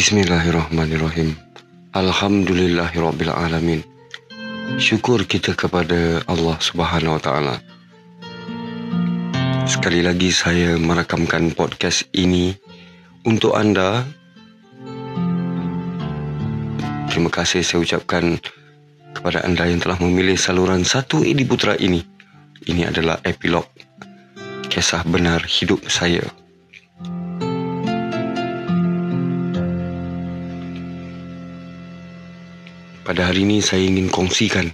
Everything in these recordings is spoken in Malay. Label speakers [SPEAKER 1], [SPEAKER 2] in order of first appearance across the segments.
[SPEAKER 1] Bismillahirrahmanirrahim. Alhamdulillahirabbil Syukur kita kepada Allah Subhanahu Taala. Sekali lagi saya merakamkan podcast ini untuk anda. Terima kasih saya ucapkan kepada anda yang telah memilih saluran satu Edi Putra ini. Ini adalah epilog kisah benar hidup saya. Pada hari ini saya ingin kongsikan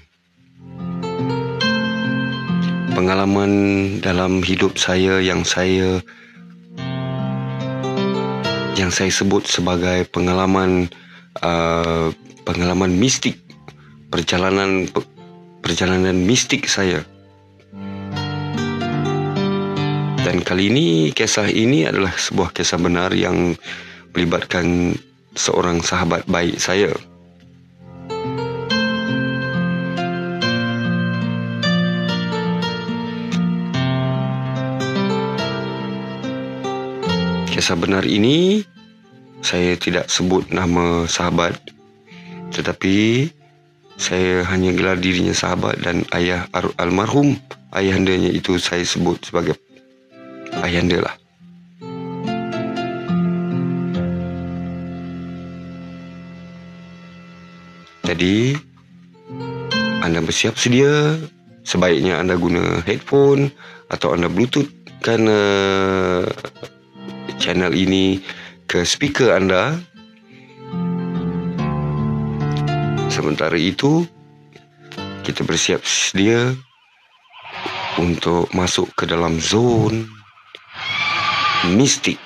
[SPEAKER 1] pengalaman dalam hidup saya yang saya yang saya sebut sebagai pengalaman uh, pengalaman mistik perjalanan perjalanan mistik saya. Dan kali ini kisah ini adalah sebuah kisah benar yang melibatkan seorang sahabat baik saya. Kisah benar ini saya tidak sebut nama sahabat tetapi saya hanya gelar dirinya sahabat dan ayah almarhum ayahandanya itu saya sebut sebagai ayahanda lah. Jadi anda bersiap sedia sebaiknya anda guna headphone atau anda bluetooth kerana channel ini ke speaker anda. Sementara itu, kita bersiap sedia untuk masuk ke dalam zon mistik.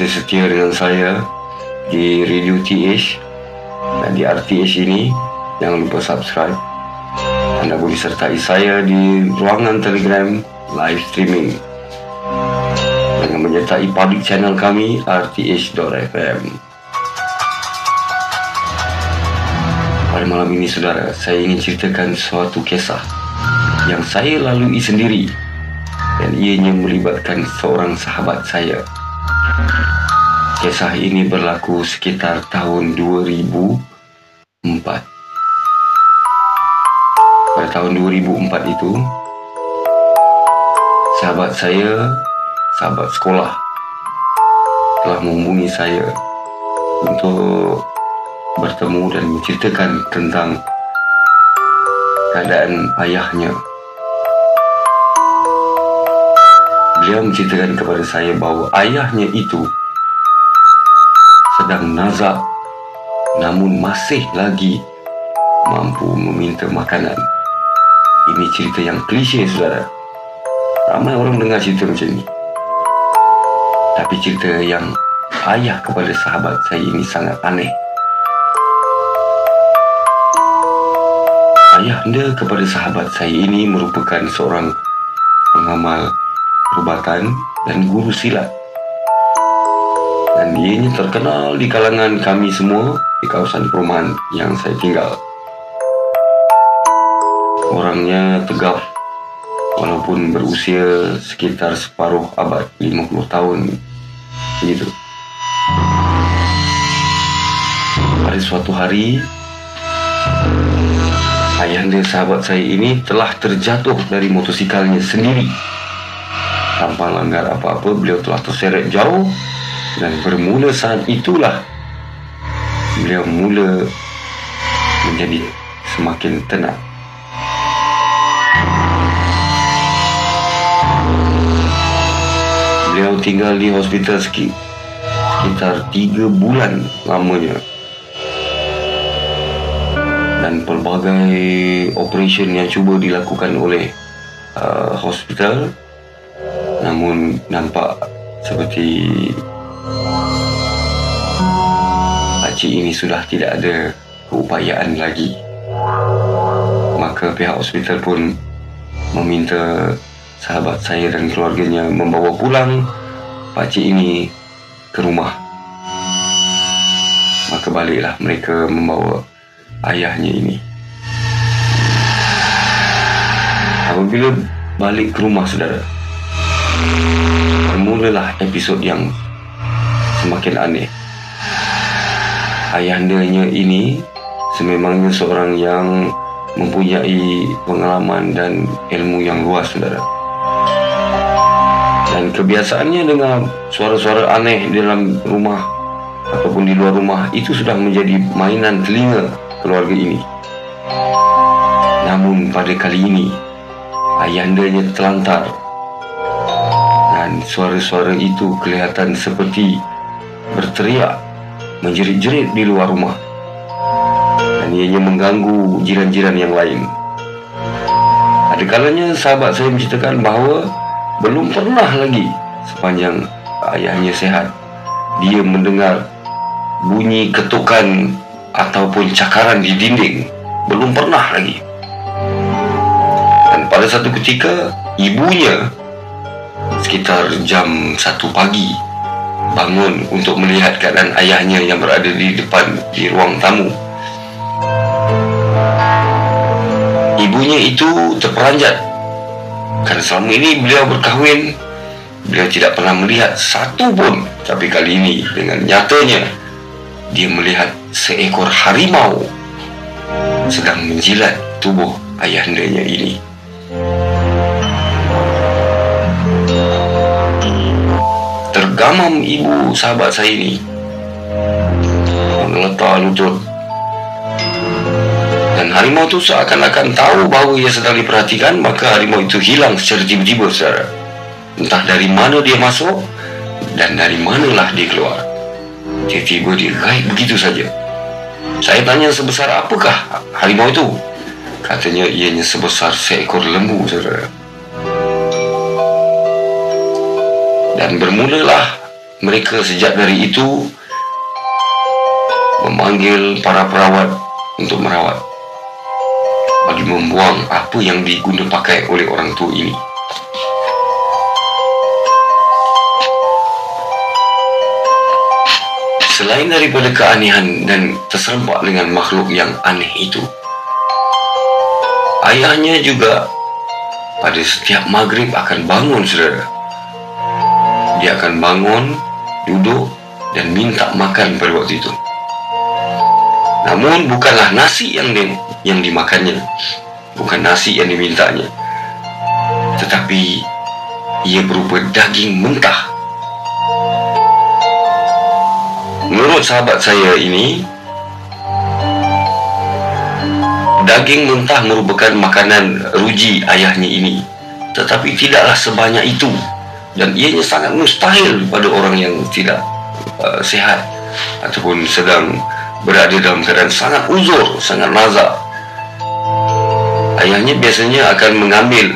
[SPEAKER 1] Masih setia dengan saya di Radio TH dan di RTH ini. Jangan lupa subscribe. Anda boleh sertai saya di ruangan Telegram live streaming dengan menyertai public channel kami rth.fm. Pada malam ini, saudara, saya ingin ceritakan suatu kisah yang saya lalui sendiri dan ianya melibatkan seorang sahabat saya. Kisah ini berlaku sekitar tahun 2004. Pada tahun 2004 itu, sahabat saya, sahabat sekolah, telah menghubungi saya untuk bertemu dan menceritakan tentang keadaan ayahnya. Beliau menceritakan kepada saya bahawa ayahnya itu sedang nazak namun masih lagi mampu meminta makanan. Ini cerita yang klise, saudara. Ramai orang dengar cerita macam ini. Tapi cerita yang ayah kepada sahabat saya ini sangat aneh. Ayah anda kepada sahabat saya ini merupakan seorang pengamal perubatan dan guru silat. Dan ini terkenal di kalangan kami semua di kawasan perumahan yang saya tinggal. Orangnya tegap walaupun berusia sekitar separuh abad 50 tahun begitu. Pada suatu hari ayahanda sahabat saya ini telah terjatuh dari motosikalnya sendiri tanpa langgar apa-apa beliau telah terseret jauh dan bermula saat itulah beliau mula menjadi semakin tenang. Beliau tinggal di hospital sekitar tiga bulan lamanya. Dan pelbagai operation yang cuba dilakukan oleh uh, hospital namun nampak seperti pakcik ini sudah tidak ada keupayaan lagi. Maka pihak hospital pun meminta sahabat saya dan keluarganya membawa pulang pakcik ini ke rumah. Maka baliklah mereka membawa ayahnya ini. Apabila balik ke rumah saudara Bermulalah episod yang semakin aneh. Ayahandanya ini sememangnya seorang yang mempunyai pengalaman dan ilmu yang luas, saudara. Dan kebiasaannya dengan suara-suara aneh dalam rumah ataupun di luar rumah itu sudah menjadi mainan telinga keluarga ini. Namun pada kali ini, ayahandanya terlantar dan suara-suara itu kelihatan seperti berteriak menjerit-jerit di luar rumah dan ianya mengganggu jiran-jiran yang lain. Ada kalanya sahabat saya menceritakan bahawa belum pernah lagi sepanjang ayahnya sehat dia mendengar bunyi ketukan ataupun cakaran di dinding belum pernah lagi. Dan pada satu ketika ibunya sekitar jam 1 pagi bangun untuk melihat keadaan ayahnya yang berada di depan di ruang tamu. Ibunya itu terperanjat kerana selama ini beliau berkahwin beliau tidak pernah melihat satu pun tapi kali ini dengan nyatanya dia melihat seekor harimau sedang menjilat tubuh ayahandanya ini. Tergamam ibu sahabat saya ini mengeletar lutut dan harimau itu seakan-akan tahu bahawa ia sedang diperhatikan maka harimau itu hilang secara tiba-tiba saudara. Entah dari mana dia masuk dan dari manalah dia keluar. Tiba-tiba dia gaib begitu saja. Saya tanya sebesar apakah harimau itu? Katanya ianya sebesar seekor lembu saudara dan bermulalah mereka sejak dari itu memanggil para perawat untuk merawat bagi membuang apa yang diguna pakai oleh orang tua ini. Selain daripada keanehan dan terserempak dengan makhluk yang aneh itu, ayahnya juga pada setiap maghrib akan bangun saudara. Dia akan bangun, duduk dan minta makan pada waktu itu. Namun bukanlah nasi yang di, yang dimakannya. Bukan nasi yang dimintanya. Tetapi ia berupa daging mentah. Menurut sahabat saya ini, daging mentah merupakan makanan ruji ayahnya ini. Tetapi tidaklah sebanyak itu. Dan ianya sangat mustahil pada orang yang tidak uh, sihat ataupun sedang berada dalam keadaan sangat uzur, sangat nazar. Ayahnya biasanya akan mengambil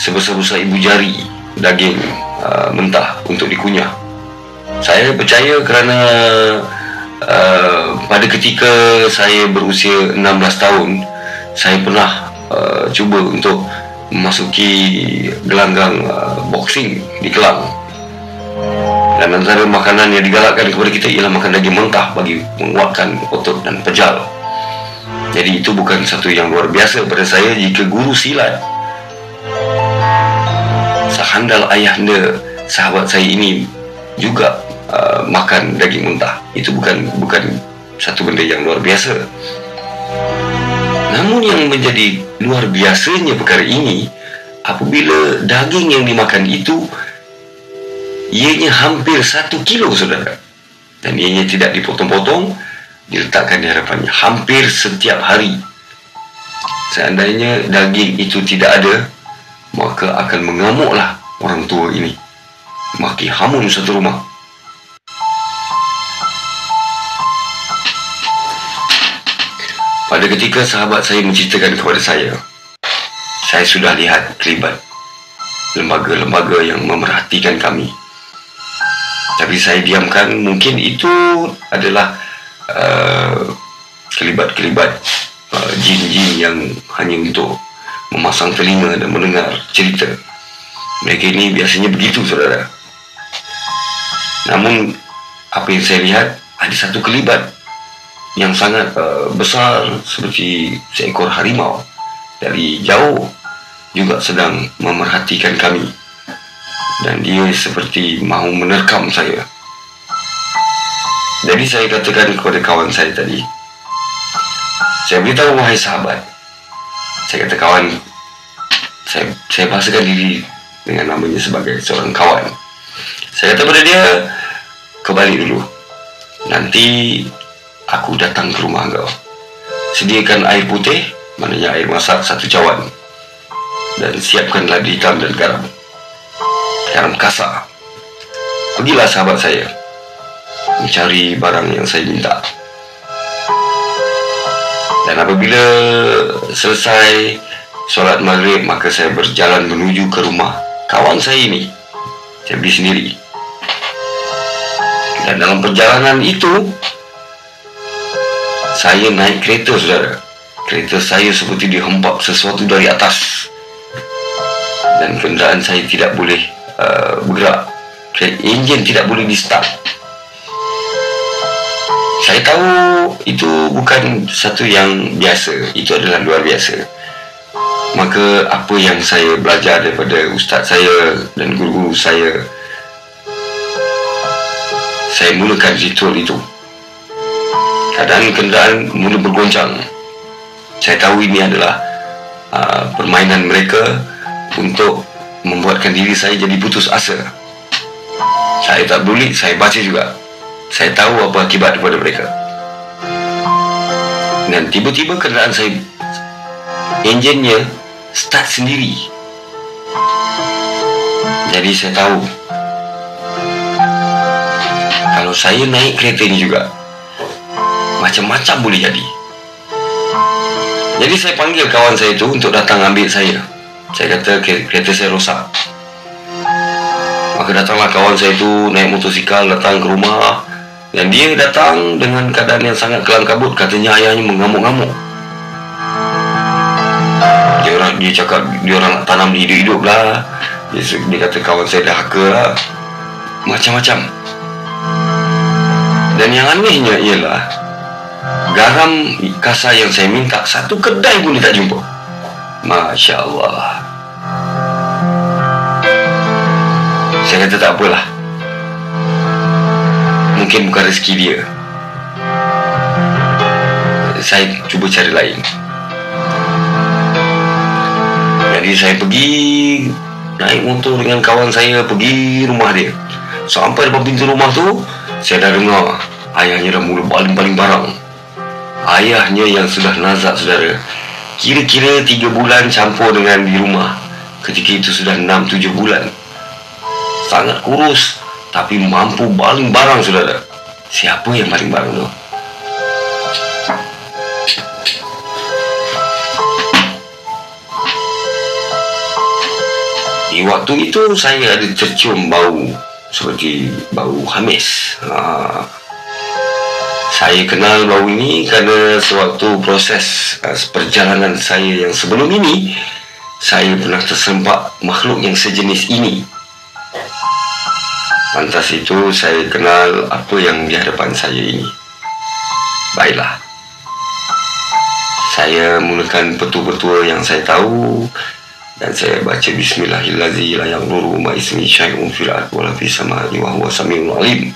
[SPEAKER 1] sebesar-besar ibu jari daging uh, mentah untuk dikunyah. Saya percaya kerana uh, pada ketika saya berusia 16 tahun, saya pernah uh, cuba untuk memasuki gelanggang uh, boxing di Kelang dan antara makanan yang digalakkan kepada kita ialah makan daging mentah bagi menguatkan otot dan pejal. Jadi itu bukan satu yang luar biasa pada saya jika guru silat sehandal ayahanda sahabat saya ini juga uh, makan daging mentah. Itu bukan bukan satu benda yang luar biasa. Namun yang menjadi luar biasanya perkara ini apabila daging yang dimakan itu ianya hampir satu kilo saudara. Dan ianya tidak dipotong-potong diletakkan di hadapannya hampir setiap hari. Seandainya daging itu tidak ada maka akan mengamuklah orang tua ini. Maki hamun satu rumah pada ketika sahabat saya menceritakan kepada saya saya sudah lihat kelibat lembaga-lembaga yang memerhatikan kami. Tapi saya diamkan mungkin itu adalah uh, kelibat-kelibat uh, jin-jin yang hanya untuk memasang telinga dan mendengar cerita. Mereka ini biasanya begitu saudara. Namun apa yang saya lihat ada satu kelibat yang sangat uh, besar seperti seekor harimau dari jauh juga sedang memerhatikan kami dan dia seperti mahu menerkam saya. Jadi saya katakan kepada kawan saya tadi, saya beritahu wahai sahabat, saya kata kawan, saya, saya bahasakan diri dengan namanya sebagai seorang kawan. Saya kata pada dia, kembali dulu. Nanti aku datang ke rumah kau. Sediakan air putih, maknanya air masak satu cawan. Dan siapkanlah hitam dan garam garam kasar. Pergilah sahabat saya mencari barang yang saya minta. Dan apabila selesai solat maghrib, maka saya berjalan menuju ke rumah kawan saya ini. Saya pergi sendiri. Dan dalam perjalanan itu, saya naik kereta, saudara. Kereta saya seperti dihempap sesuatu dari atas. Dan kenderaan saya tidak boleh Uh, bergerak. Enjin tidak boleh di start saya tahu itu bukan satu yang biasa. Itu adalah luar biasa. Maka apa yang saya belajar daripada ustaz saya dan guru-guru saya saya mulakan ritual itu keadaan kenderaan mula bergoncang saya tahu ini adalah uh, permainan mereka untuk membuatkan diri saya jadi putus asa. Saya tak peduli, saya baca juga. Saya tahu apa akibat kepada mereka. Dan tiba-tiba kenderaan saya, enjinnya start sendiri. Jadi saya tahu, kalau saya naik kereta ini juga, macam-macam boleh jadi. Jadi saya panggil kawan saya itu untuk datang ambil saya. Saya kata kereta saya rosak Maka datanglah kawan saya tu naik motosikal datang ke rumah dan dia datang dengan keadaan yang sangat kelam kabut katanya ayahnya mengamuk-ngamuk. Dia orang dia cakap dia orang nak tanam hidup-hidup lah. Dia, dia kata kawan saya dah haka lah. Macam-macam. Dan yang anehnya ialah garam kasar yang saya minta satu kedai pun dia tak jumpa. Masya Allah. Saya kata tak apalah. Mungkin bukan rezeki dia. Saya cuba cari lain. Jadi saya pergi naik motor dengan kawan saya pergi rumah dia. Sampai depan pintu rumah tu, saya dah dengar ayahnya dah mula baling-baling barang. Ayahnya yang sudah nazak saudara. Kira-kira tiga bulan campur dengan di rumah. Ketika itu sudah enam tujuh bulan sangat kurus tapi mampu baling barang saudara. Siapa yang baling barang tu? Di waktu itu saya ada tercium bau seperti bau hamis. Ha. Saya kenal bau ini kerana sewaktu proses uh, perjalanan saya yang sebelum ini saya pernah tersempak makhluk yang sejenis ini Lantas itu saya kenal apa yang di hadapan saya ini. Baiklah. Saya mulakan petua-petua yang saya tahu dan saya baca bismillahirrahmanirrahim yang nuru ma ismi syai'un fil ardi wa fis samai wa huwa samiul alim.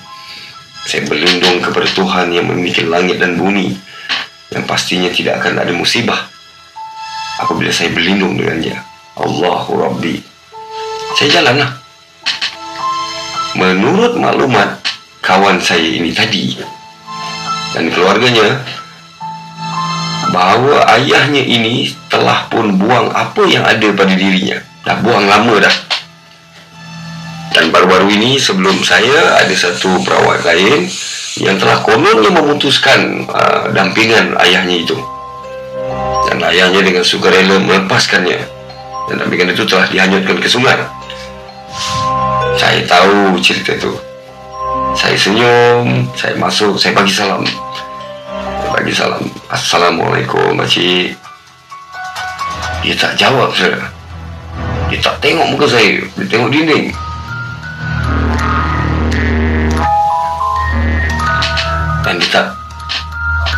[SPEAKER 1] Saya berlindung kepada Tuhan yang memiliki langit dan bumi yang pastinya tidak akan ada musibah apabila saya berlindung dengannya. Allahu Rabbi. Saya jalanlah menurut maklumat kawan saya ini tadi dan keluarganya bahawa ayahnya ini telah pun buang apa yang ada pada dirinya dah buang lama dah dan baru-baru ini sebelum saya ada satu perawat lain yang telah kononnya memutuskan uh, dampingan ayahnya itu dan ayahnya dengan sukarela melepaskannya dan dampingan itu telah dihanyutkan ke sungai saya tahu cerita itu. Saya senyum, saya masuk, saya bagi salam. Saya bagi salam. Assalamualaikum, makcik. Dia tak jawab, saya. Dia tak tengok muka saya. Dia tengok dinding. Dan dia tak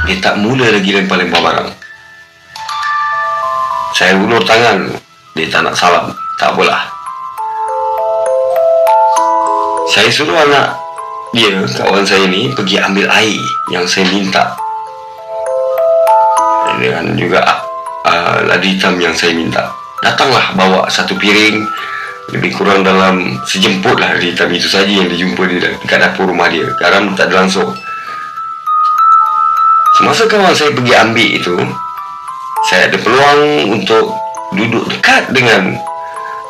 [SPEAKER 1] dia tak mula lagi lempar-lempar barang. Saya ulur tangan. Dia tak nak salam. Tak apalah. Saya suruh anak dia, kawan saya ni pergi ambil air yang saya minta. Dengan juga uh, ladi hitam yang saya minta. Datanglah bawa satu piring lebih kurang dalam sejemput lah ladi hitam itu saja yang dijumpa di dekat dapur rumah dia. Garam tak ada langsung. Semasa kawan saya pergi ambil itu, saya ada peluang untuk duduk dekat dengan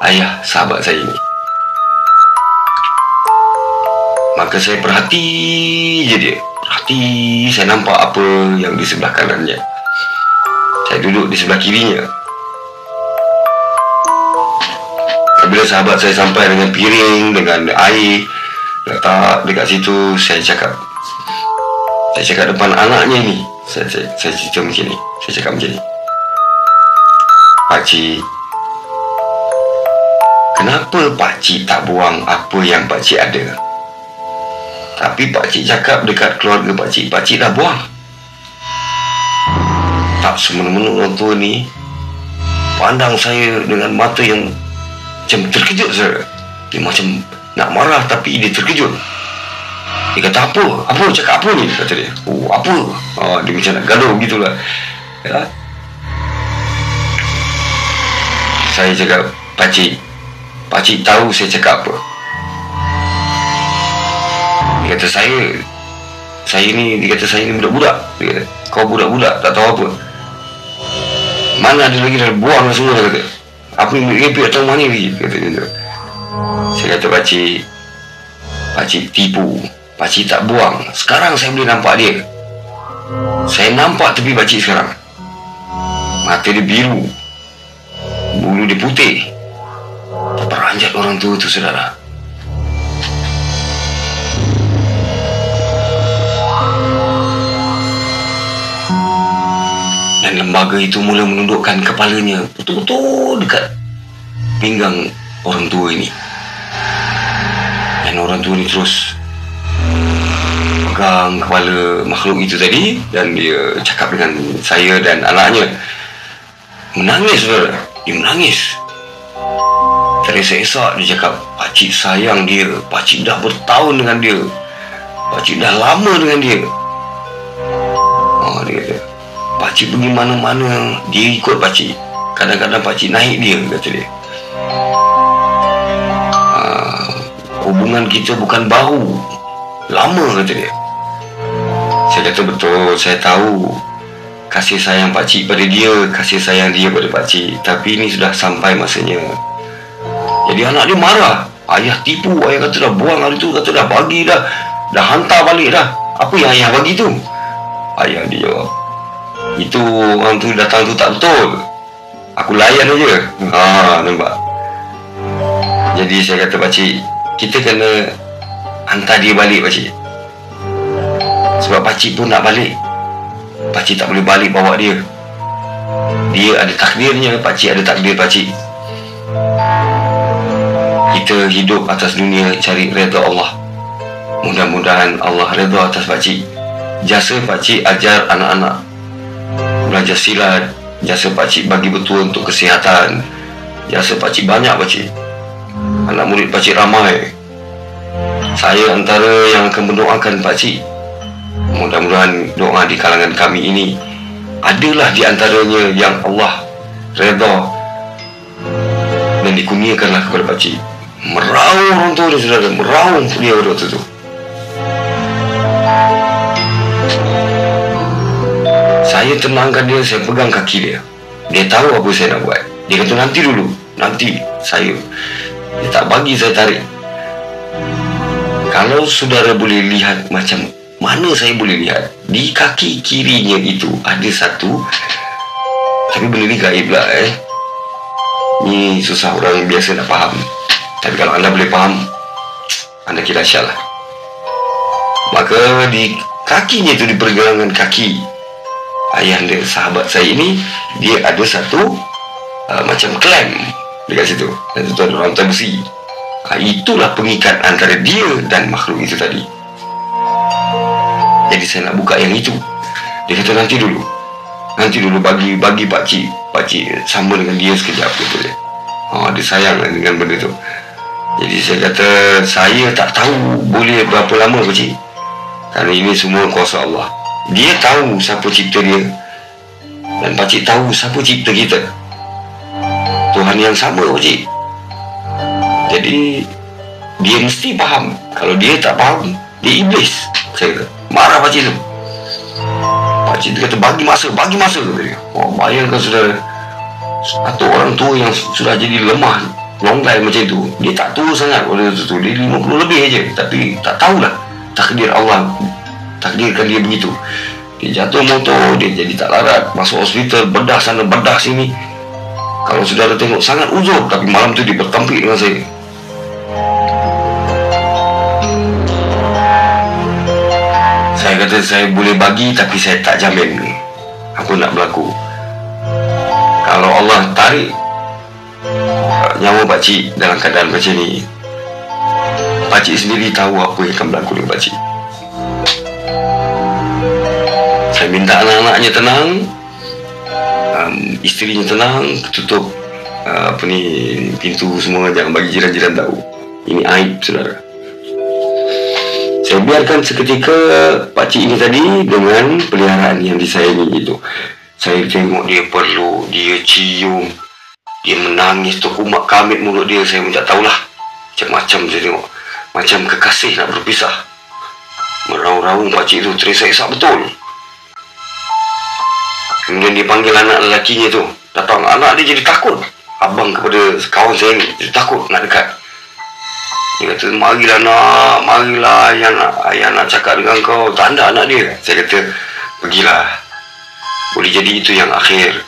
[SPEAKER 1] ayah sahabat saya ini. Maka saya perhati je dia. Perhati saya nampak apa yang di sebelah kanannya. Saya duduk di sebelah kirinya. Bila sahabat saya sampai dengan piring Dengan air Letak dekat situ Saya cakap Saya cakap depan anaknya ni Saya, saya, saya cerita macam ni Saya cakap macam ni Pakcik Kenapa pakcik tak buang apa yang pakcik ada? Tapi Pak Cik cakap dekat keluarga Pak Cik, Pak Cik dah buang. Tak semena-mena orang tua ni pandang saya dengan mata yang macam terkejut saya. Dia macam nak marah tapi dia terkejut. Dia kata apa? Apa? Cakap apa ni? Kata dia. Oh, apa? Oh, dia macam nak gaduh gitulah. Ya. Saya cakap, Pak Cik, Pak Cik tahu saya cakap apa? Dia kata saya Saya ni Dia kata saya ni budak-budak Dia kata Kau budak-budak Tak tahu apa Mana ada lagi dah buang lah semua Dia kata Apa dia pergi tahu mana lagi Dia kata dia Saya kata pakcik Pakcik tipu Pakcik tak buang. Sekarang saya boleh nampak dia. Saya nampak tepi pakcik sekarang. Mata dia biru. Bulu dia putih. Terperanjat orang tua tu saudara? Dan lembaga itu mula menundukkan kepalanya Betul-betul dekat Pinggang orang tua ini. Dan orang tua ini terus pegang kepala makhluk itu tadi dan dia cakap dengan saya dan anaknya. Menangis, saudara. Dia menangis. Teresa-esak dia cakap, Pakcik sayang dia. Pakcik dah bertahun dengan dia. Pakcik dah lama dengan dia. Oh, dia Pakcik pergi mana-mana, dia ikut pakcik. Kadang-kadang pakcik naik dia, kata dia. Uh, hubungan kita bukan baru. Lama, kata dia. Saya kata betul, saya tahu. Kasih sayang pakcik pada dia, kasih sayang dia pada pakcik. Tapi ini sudah sampai masanya. Jadi anak dia marah. Ayah tipu, ayah kata dah buang hari tu, kata dah bagi dah. Dah hantar balik dah. Apa yang ayah bagi tu? Ayah dia jawab. Itu orang tu datang tu tak betul. Aku layan aja. Ha, nampak. Jadi saya kata pakcik, kita kena hantar dia balik pakcik. Sebab pakcik pun nak balik. Pakcik tak boleh balik bawa dia. Dia ada takdirnya, pakcik ada takdir pakcik. Kita hidup atas dunia cari redha Allah. Mudah-mudahan Allah redha atas pakcik. Jasa pakcik ajar anak-anak. Belajar silat. Jasa pakcik bagi betul untuk kesihatan. Jasa pakcik banyak pakcik. Anak murid pakcik ramai. Saya antara yang akan mendoakan pakcik. Mudah-mudahan doa di kalangan kami ini adalah di antaranya yang Allah redha dan dikurniakanlah kepada pakcik. Meraung tua dia saudara, meraung dia waktu tu. Saya tenangkan dia, saya pegang kaki dia. Dia tahu apa saya nak buat. Dia kata nanti dulu, nanti saya. Dia tak bagi saya tarik. Kalau saudara boleh lihat macam mana saya boleh lihat? Di kaki kirinya itu ada satu. Tapi benda ni gaib lah eh. Ni susah orang biasa nak faham. Tapi kalau anda boleh faham anda kira syal lah. Maka di kakinya itu di pergelangan kaki ayah anda sahabat saya ini dia ada satu uh, macam klem dekat situ. Dan ada rantai besi uh, itulah pengikat antara dia dan makhluk itu tadi jadi saya nak buka yang itu. Dia kata nanti dulu. Nanti dulu bagi bagi pak cik. Pak sama dengan dia sekejap gitu dia. Oh, dia sayang dengan benda tu. Jadi saya kata Saya tak tahu boleh berapa lama pak cik. Kerana ini semua kuasa Allah. Dia tahu siapa cipta dia. Dan pak cik tahu siapa cipta kita. Tuhan yang sama pak cik. Jadi Dia mesti faham. Kalau dia tak faham Dia iblis Saya kata Marah pakcik tu Pakcik tu kata bagi masa Bagi masa dia. Oh, bayangkan saudara Satu orang tua yang sudah jadi lemah Longgai macam tu Dia tak tua sangat pada tu, tu. Dia 50 lebih aja Tapi tak tahulah Takdir Allah Takdirkan dia begitu Dia jatuh motor Dia jadi tak larat Masuk hospital Bedah sana Bedah sini Kalau saudara tengok Sangat uzur Tapi malam tu dia bertampik dengan saya kata saya boleh bagi tapi saya tak jamin apa nak berlaku. Kalau Allah tarik uh, nyawa pak cik dalam keadaan macam ni, pak cik sendiri tahu apa yang akan berlaku dengan pak cik. Saya minta anak-anaknya tenang, um, isterinya tenang, tutup uh, apa ni pintu semua jangan bagi jiran-jiran tahu. Ini aib saudara. Saya biarkan seketika pakcik ini tadi dengan peliharaan yang disayangi itu. Saya tengok dia perlu, dia cium, dia menangis tu kumat kamit mulut dia. Saya pun tak tahulah. Macam-macam saya tengok. Macam kekasih nak berpisah. Meraung-raung pakcik itu terisak-isak betul. Kemudian dia panggil anak lelakinya tu. Datang anak dia jadi takut. Abang kepada kawan saya ni jadi takut nak dekat. Dia kata, marilah nak, marilah ayah nak, ayah nak cakap dengan kau. Tak ada anak dia. Saya kata, pergilah. Boleh jadi itu yang akhir.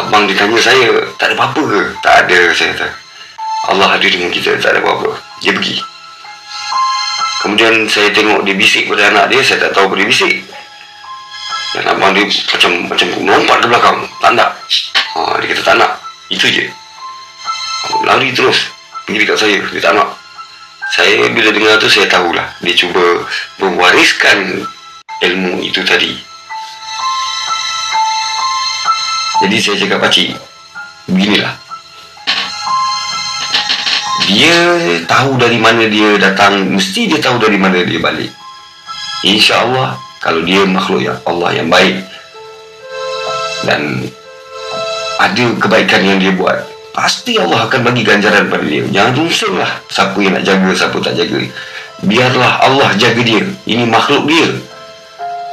[SPEAKER 1] Abang ditanya saya, tak ada apa-apa ke? Tak ada, saya kata. Allah hadir dengan kita, tak ada apa-apa. Dia pergi. Kemudian saya tengok dia bisik pada anak dia, saya tak tahu apa dia bisik. Dan abang dia macam macam melompat ke belakang. Tak nak. Ha, dia kata tak nak. Itu je. Lari terus. Pergi dekat saya. Dia tak nak. Saya bila dengar tu saya tahulah. Dia cuba mewariskan ilmu itu tadi. Jadi saya cakap pakcik. Beginilah. Dia tahu dari mana dia datang. Mesti dia tahu dari mana dia balik. InsyaAllah kalau dia makhluk yang Allah yang baik dan ada kebaikan yang dia buat pasti Allah akan bagi ganjaran pada dia. Jangan rusunglah siapa yang nak jaga siapa tak jaga. Biarlah Allah jaga dia. Ini makhluk dia.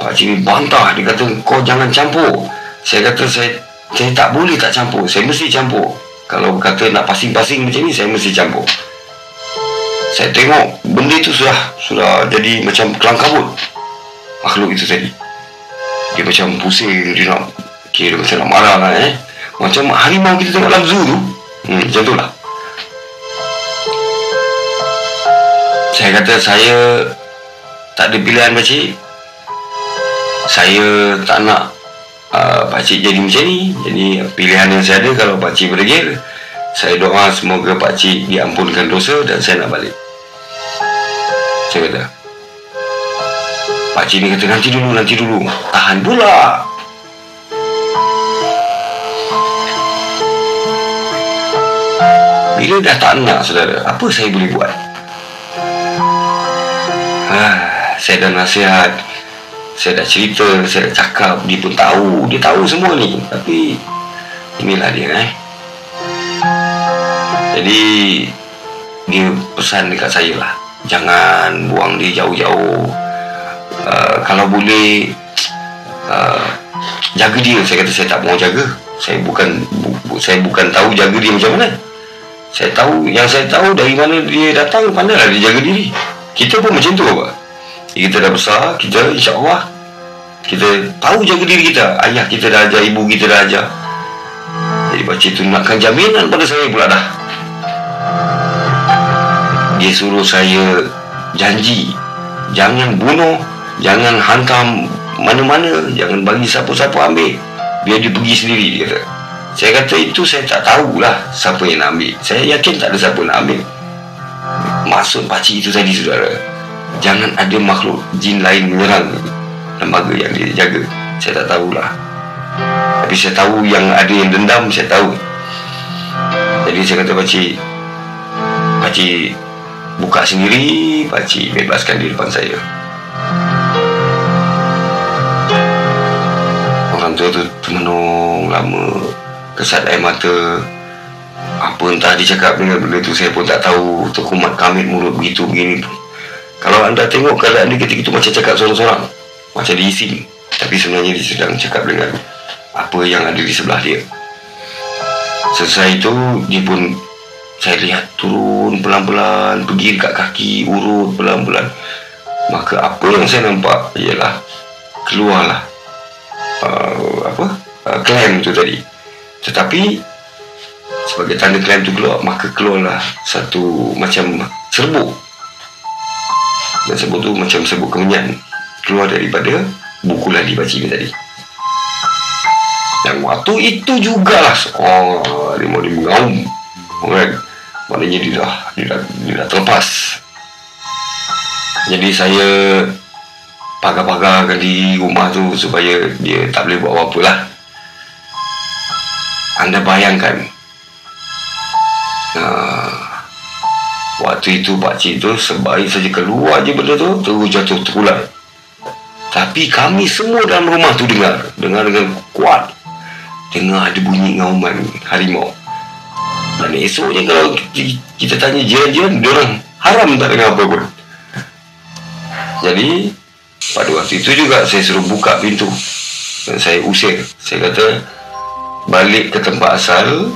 [SPEAKER 1] Pak Cik bantah. Dia kata kau jangan campur. Saya kata saya saya tak boleh tak campur. Saya mesti campur. Kalau kata nak pasing-pasing macam ni saya mesti campur. Saya tengok benda itu sudah sudah jadi macam kelang kabut. Makhluk itu tadi. Dia macam pusing dia nak kira macam nak marah lah eh. Macam harimau kita tengok dalam zoo tu hmm, macam tu lah saya kata saya tak ada pilihan pakcik saya tak nak uh, pakcik jadi macam ni jadi pilihan yang saya ada kalau pakcik berdegil saya doa semoga pakcik diampunkan dosa dan saya nak balik saya kata Pak Cik ni kata nanti dulu, nanti dulu. Tahan pula. Bila dah tak nak, saudara, apa saya boleh buat? Ha, saya dah nasihat. Saya dah cerita, saya dah cakap. Dia pun tahu. Dia tahu semua ni. Tapi, inilah dia, eh. Jadi, dia pesan dekat saya lah. Jangan buang dia jauh-jauh. Uh, kalau boleh uh, jaga dia saya kata saya tak mau jaga saya bukan bu, saya bukan tahu jaga dia macam mana saya tahu yang saya tahu dari mana dia datang pandailah dia jaga diri. Kita pun macam tu apa? Kita dah besar kita insyaAllah kita tahu jaga diri kita. Ayah kita dah ajar ibu kita dah ajar. Jadi baca tu nakkan jaminan pada saya pula dah. Dia suruh saya janji jangan bunuh Jangan hantar mana-mana Jangan bagi siapa-siapa ambil. Biar dia pergi sendiri dia kata Saya kata itu saya tak tahulah Siapa yang nak ambil. Saya yakin tak ada siapa nak ambil. Maksud pakcik itu tadi saudara. Jangan ada makhluk jin lain menyerang Lembaga yang dia jaga. Saya tak tahulah. Tapi saya tahu yang ada yang dendam Saya tahu. Jadi saya kata pakcik Pakcik Buka sendiri Pakcik bebaskan di depan saya. Tua tu termenung lama kesat air mata. Apa entah dia cakap dengan benda tu saya pun tak tahu. Tok Kumat kamit mulut begitu begini. Kalau anda tengok keadaan dia ketika itu macam cakap seorang-seorang macam diisi tapi sebenarnya dia sedang cakap dengan apa yang ada di sebelah dia. Selesai itu dia pun saya lihat turun pelan-pelan pergi dekat kaki urut pelan-pelan. Maka apa yang saya nampak ialah keluarlah uh, apa uh, klaim tu tadi tetapi sebagai tanda klaim tu keluar maka keluarlah satu macam serbuk. Dan serbuk tu macam serbuk kemenyan. Keluar daripada buku lali baca ni tadi. Dan waktu itu jugalah oh dia mau mengaum. Kan maknanya dia dah dia dah, dia dah terlepas. Jadi saya pagar-pagar di rumah tu supaya dia tak boleh buat apa-apa lah. Anda bayangkan uh, waktu itu Pak Cik tu sebaik saja keluar je benda tu terus jatuh terkulai. Tapi kami semua dalam rumah tu dengar. Dengar dengan kuat. Dengar ada bunyi ngauman harimau. Dan esoknya kalau kita tanya jiran-jiran, dia orang haram tak dengar apa pun. Jadi, pada waktu itu juga saya suruh buka pintu dan saya usir. Saya kata balik ke tempat asal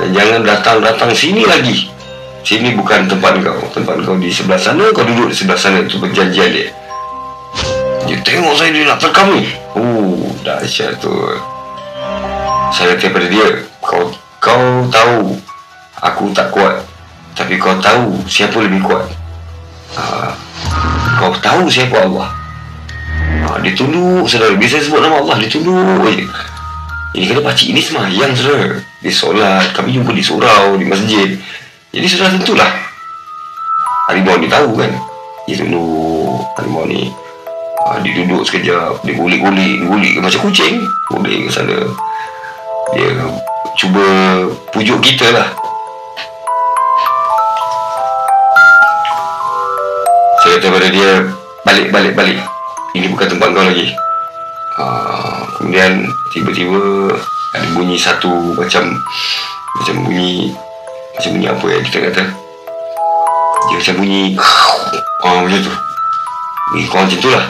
[SPEAKER 1] dan jangan datang-datang sini lagi. Sini bukan tempat kau. Tempat kau di sebelah sana, kau duduk di sebelah sana. Itu perjanjian dia. Dia tengok saya, dia nak terkam ni. Oh, dahsyat tu. Saya kata pada dia, kau kau tahu aku tak kuat. Tapi kau tahu siapa lebih kuat. Uh, kau tahu siapa Allah. Ha, Dia tunduk saudara sebut nama Allah Dia tunduk je Ini kena pakcik ini semayang saudara. Dia solat Kami jumpa di surau Di masjid. Jadi sudah tentulah. Harimau ni tahu kan? Dia tunduk Harimau ni. Ha, Dia duduk sekejap Dia gulik-gulik Gulik macam kucing. Gulik ke sana. Dia cuba pujuk kita lah. Saya kata pada dia Balik, balik, balik. Ini bukan tempat kau lagi uh, Kemudian Tiba-tiba Ada bunyi satu Macam Macam bunyi Macam bunyi apa ya kita kata? Dia macam bunyi uh, Macam tu. Bunyi kau macam tu lah.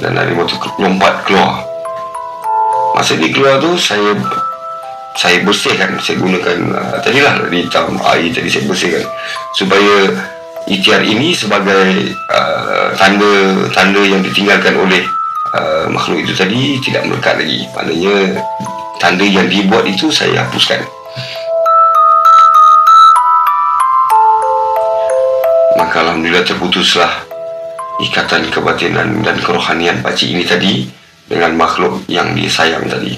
[SPEAKER 1] Dan harimau tu lompat keluar. Masa dia keluar tu Saya Saya bersihkan Saya gunakan uh, Tadilah Di hitam air tadi saya bersihkan. Supaya ikhtiar ini sebagai uh, tanda tanda yang ditinggalkan oleh uh, makhluk itu tadi tidak melekat lagi. Maknanya tanda yang dibuat itu saya hapuskan. Maka Alhamdulillah terputuslah ikatan kebatinan dan kerohanian pakcik ini tadi dengan makhluk yang disayang tadi.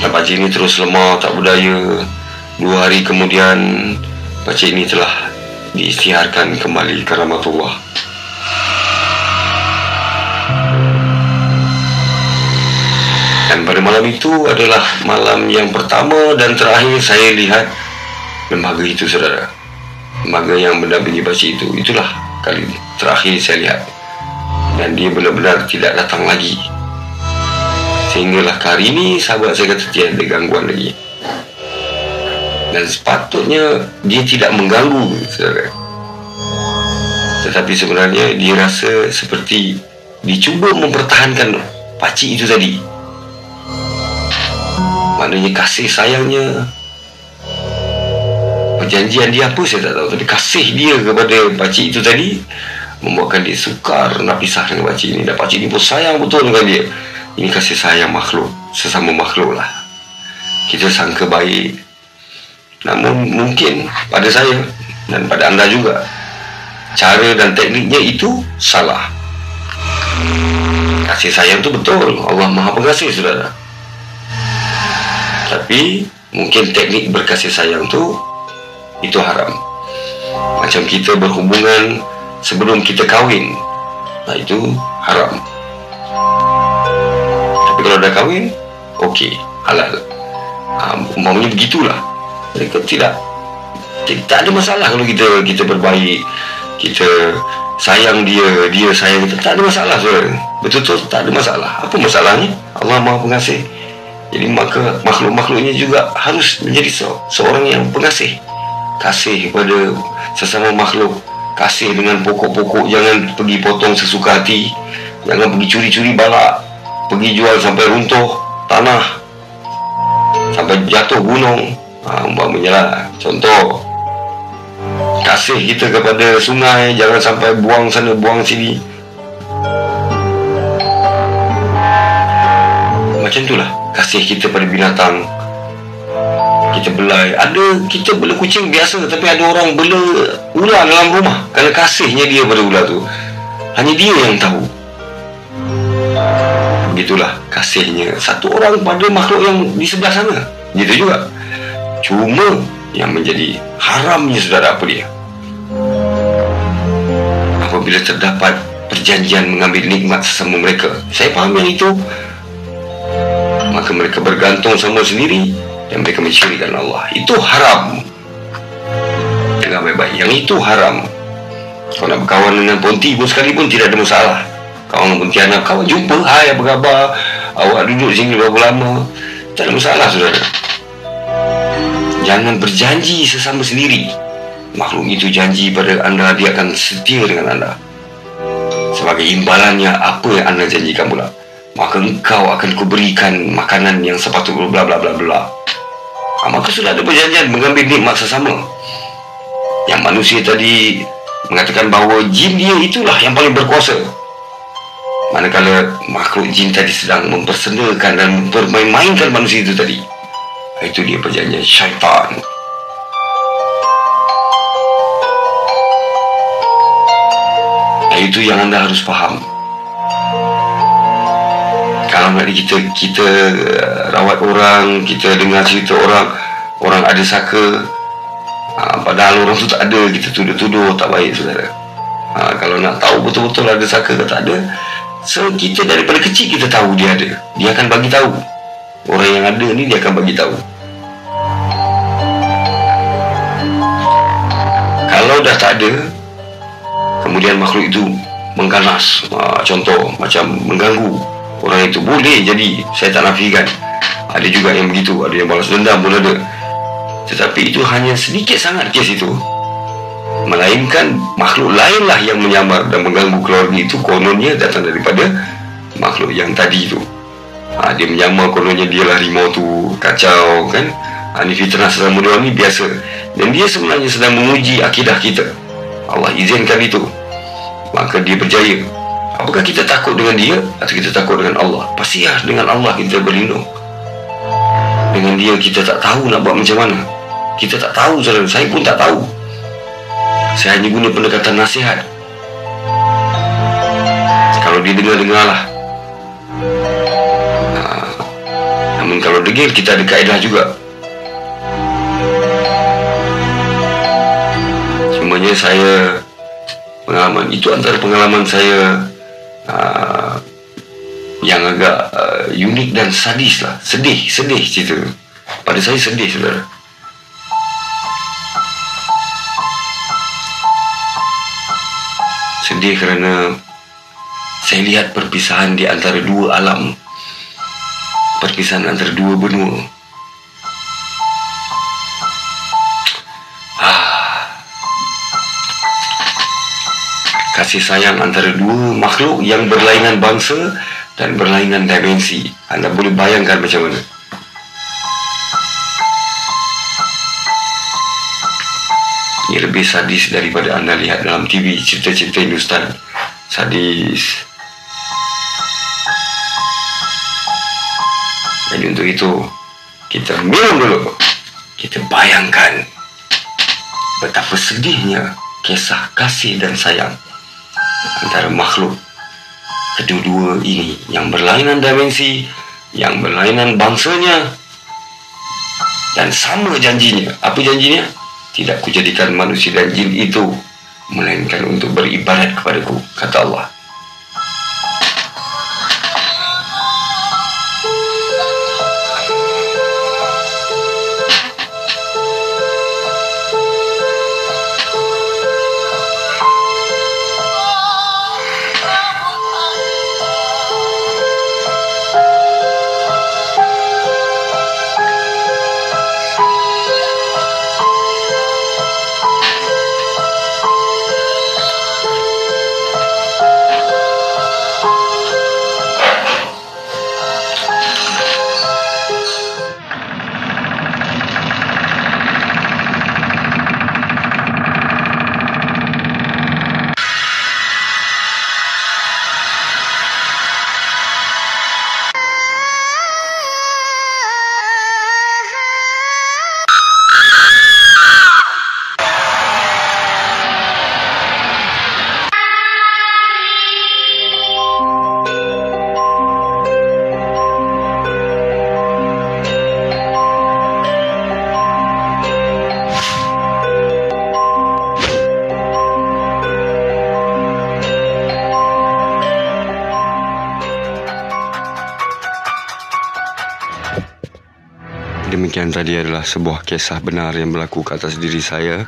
[SPEAKER 1] Dan pakcik ini terus lemah tak berdaya. Dua hari kemudian Pakcik ini telah diisytiharkan kembali ke rahmatullah. Pada malam itu adalah malam yang pertama dan terakhir saya lihat lembaga itu, saudara. Lembaga yang mendampingi pakcik itu. Itulah kali terakhir saya lihat. Dan dia benar-benar tidak datang lagi. Sehinggalah hari ini sahabat saya kata tiada gangguan lagi dan sepatutnya dia tidak mengganggu saudara. Tetapi sebenarnya dia rasa seperti dicuba mempertahankan pakcik itu tadi. Maknanya kasih sayangnya perjanjian dia apa saya tak tahu tapi kasih dia kepada pakcik itu tadi membuatkan dia sukar nak pisah dengan pakcik ini dan pakcik ini pun sayang betul dengan dia ini kasih sayang makhluk sesama makhluk lah kita sangka baik Namun mungkin pada saya dan pada anda juga cara dan tekniknya itu salah. Kasih sayang itu betul. Allah Maha Pengasih saudara. Tapi mungkin teknik berkasih sayang itu itu haram. Macam kita berhubungan sebelum kita kahwin. Nah itu haram. Tapi kalau dah kahwin, okey, halal. Ha, umpamanya begitulah mereka tidak tak ada masalah kalau kita kita berbaik kita sayang dia dia sayang kita tak ada masalah saudara betul-betul tak ada masalah apa masalahnya Allah maha pengasih jadi maka makhluk-makhluknya juga harus menjadi se- seorang yang pengasih. Kasih kepada sesama makhluk. Kasih dengan pokok-pokok. Jangan pergi potong sesuka hati. Jangan pergi curi-curi balak. Pergi jual sampai runtuh tanah. Sampai jatuh gunung. Ha, umpamanya lah. Contoh. Kasih kita kepada sungai. Jangan sampai buang sana buang sini. Macam itulah kasih kita pada binatang. Kita belai. Ada kita bela kucing biasa tapi ada orang bela ular dalam rumah. Kerana kasihnya dia pada ular tu hanya dia yang tahu. Begitulah kasihnya. Satu orang pada makhluk yang di sebelah sana. Gitu juga. Cuma yang menjadi haramnya saudara apa dia? Apabila terdapat perjanjian mengambil nikmat sesama mereka. Saya faham yang itu. Maka mereka bergantung sama sendiri dan mereka mensyirikan Allah. Itu haram. Dengar baik-baik. Yang itu haram. Kalau nak berkawan dengan ponti pun sekalipun tidak ada masalah. Kawan dengan pontianak, kawan jumpa. Hai, apa khabar? Awak duduk sini berapa lama? Tak ada masalah, saudara. Jangan berjanji sesama sendiri. Makhluk itu janji pada anda dia akan setia dengan anda. Sebagai imbalannya apa yang anda janjikan pula. Maka engkau akan kuberikan makanan yang sepatutnya bla bla bla bla. Maka sudah ada perjanjian mengambil nikmat sesama. Yang manusia tadi mengatakan bahawa jin dia itulah yang paling berkuasa. Manakala makhluk jin tadi sedang mempersendakan dan mempermain-mainkan manusia itu tadi. Itu dia perjanjian syaitan. Itu yang anda harus faham. Kalau nanti kita kita uh, rawat orang, kita dengar cerita orang, orang ada saka, uh, padahal orang tu tak ada, kita tuduh-tuduh tak baik saudara. Uh, kalau nak tahu betul-betul ada saka ke tak ada, so kita daripada kecil kita tahu dia ada. Dia akan bagi tahu. Orang yang ada ni dia akan bagi tahu. Kalau dah tak ada, kemudian makhluk itu mengganas uh, contoh macam mengganggu orang itu boleh jadi saya tak nafikan. Ada juga yang begitu ada yang balas dendam pun ada. Tetapi itu hanya sedikit sangat kes itu. Melainkan makhluk lainlah yang menyamar dan mengganggu keluarga itu kononnya datang daripada makhluk yang tadi itu. Ha, dia menyamar kononnya dia lah rimau tu kacau kan? Ha, ini fitnah sesama dia ni biasa. Dan dia sebenarnya sedang menguji akidah kita. Allah izinkan itu. Maka dia berjaya. Apakah kita takut dengan dia atau kita takut dengan Allah? Pastilah dengan Allah kita berlindung. Dengan dia kita tak tahu nak buat macam mana. Kita tak tahu saudara. Saya pun tak tahu. Saya hanya guna pendekatan nasihat. Kalau dia dengar-dengarlah. Ha. Namun kalau degil kita ada kaedah juga. Cumanya saya pengalaman itu antara pengalaman saya uh, yang agak uh, unik dan sadis lah. Sedih sedih cerita pada saya sedih saudara. Sedih kerana saya lihat perpisahan di antara dua alam. Perpisahan antara dua benua kasih sayang antara dua makhluk yang berlainan bangsa dan berlainan dimensi. Anda boleh bayangkan macam mana? Ini lebih sadis daripada anda lihat dalam TV cerita-cerita Hindustan. Sadis. Dan untuk itu, kita minum dulu. Kita bayangkan betapa sedihnya kisah kasih dan sayang antara makhluk kedua-dua ini yang berlainan dimensi, yang berlainan bangsanya dan sama janjinya. Apa janjinya? Tidak kujadikan manusia dan jin itu melainkan untuk beribadat kepadaku, kata Allah. Demikian tadi adalah sebuah kisah benar yang berlaku ke atas diri saya.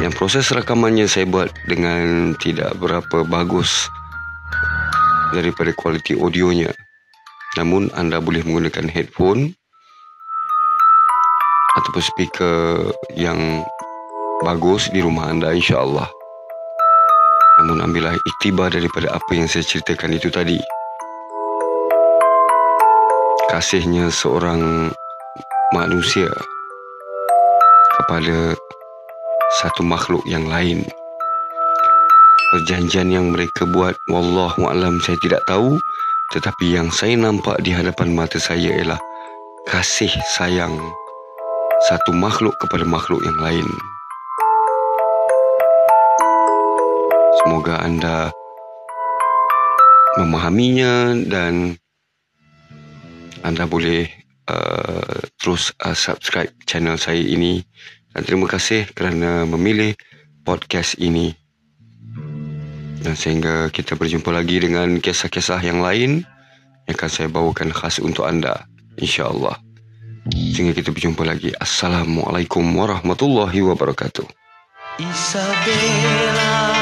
[SPEAKER 1] Yang proses rekamannya saya buat dengan tidak berapa bagus daripada kualiti audionya. Namun anda boleh menggunakan headphone ataupun speaker yang bagus di rumah anda insya-Allah. Namun ambillah iktibar daripada apa yang saya ceritakan itu tadi kasihnya seorang manusia kepada satu makhluk yang lain. Perjanjian yang mereka buat, wallahu alam saya tidak tahu, tetapi yang saya nampak di hadapan mata saya ialah kasih sayang satu makhluk kepada makhluk yang lain.
[SPEAKER 2] Semoga anda memahaminya dan anda boleh uh, terus uh, subscribe channel saya ini. Dan terima kasih kerana memilih podcast ini. Dan sehingga kita berjumpa lagi dengan kisah-kisah yang lain yang akan saya bawakan khas untuk anda insyaallah. Sehingga kita berjumpa lagi. Assalamualaikum warahmatullahi wabarakatuh. Isabella